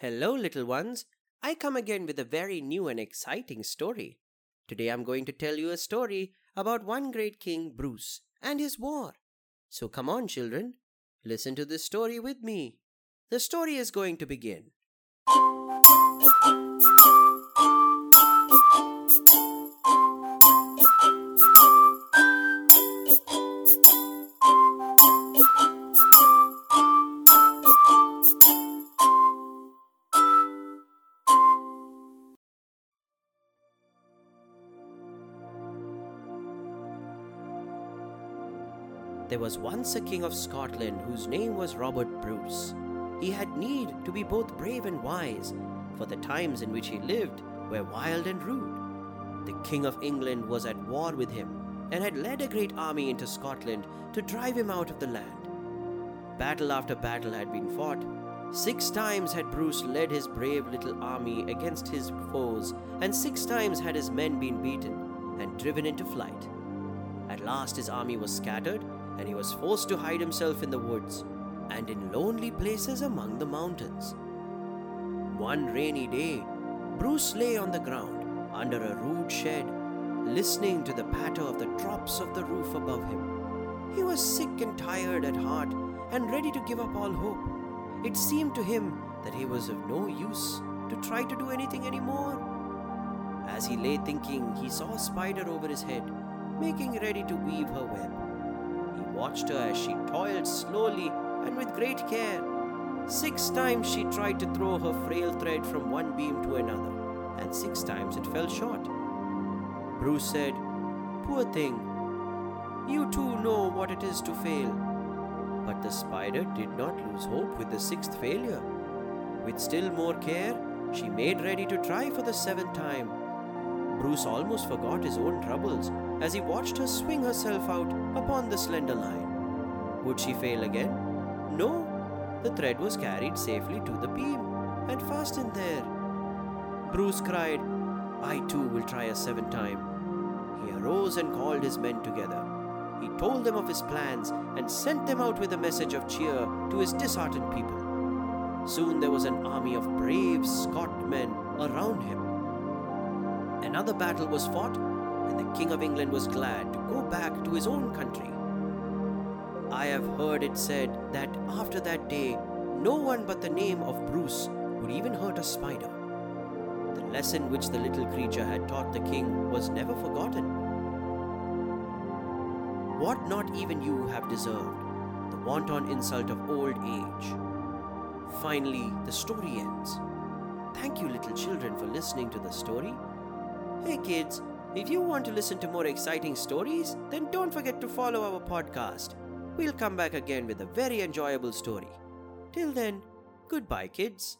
Hello, little ones. I come again with a very new and exciting story. Today I'm going to tell you a story about one great king, Bruce, and his war. So come on, children. Listen to this story with me. The story is going to begin. There was once a king of Scotland whose name was Robert Bruce. He had need to be both brave and wise, for the times in which he lived were wild and rude. The king of England was at war with him and had led a great army into Scotland to drive him out of the land. Battle after battle had been fought. Six times had Bruce led his brave little army against his foes, and six times had his men been beaten and driven into flight. At last his army was scattered, and he was forced to hide himself in the woods and in lonely places among the mountains. One rainy day, Bruce lay on the ground under a rude shed, listening to the patter of the drops of the roof above him. He was sick and tired at heart and ready to give up all hope. It seemed to him that he was of no use to try to do anything anymore. As he lay thinking, he saw a spider over his head, making ready to weave her web. He watched her as she toiled slowly and with great care. Six times she tried to throw her frail thread from one beam to another, and six times it fell short. Bruce said, Poor thing, you too know what it is to fail. But the spider did not lose hope with the sixth failure. With still more care, she made ready to try for the seventh time. Bruce almost forgot his own troubles as he watched her swing herself out upon the slender line. Would she fail again? No, the thread was carried safely to the beam and fastened there. Bruce cried, I too will try a seventh time. He arose and called his men together. He told them of his plans and sent them out with a message of cheer to his disheartened people. Soon there was an army of brave Scotmen around him. Another battle was fought, and the King of England was glad to go back to his own country. I have heard it said that after that day, no one but the name of Bruce would even hurt a spider. The lesson which the little creature had taught the king was never forgotten. What not even you have deserved, the wanton insult of old age. Finally, the story ends. Thank you, little children, for listening to the story. Hey, kids, if you want to listen to more exciting stories, then don't forget to follow our podcast. We'll come back again with a very enjoyable story. Till then, goodbye, kids.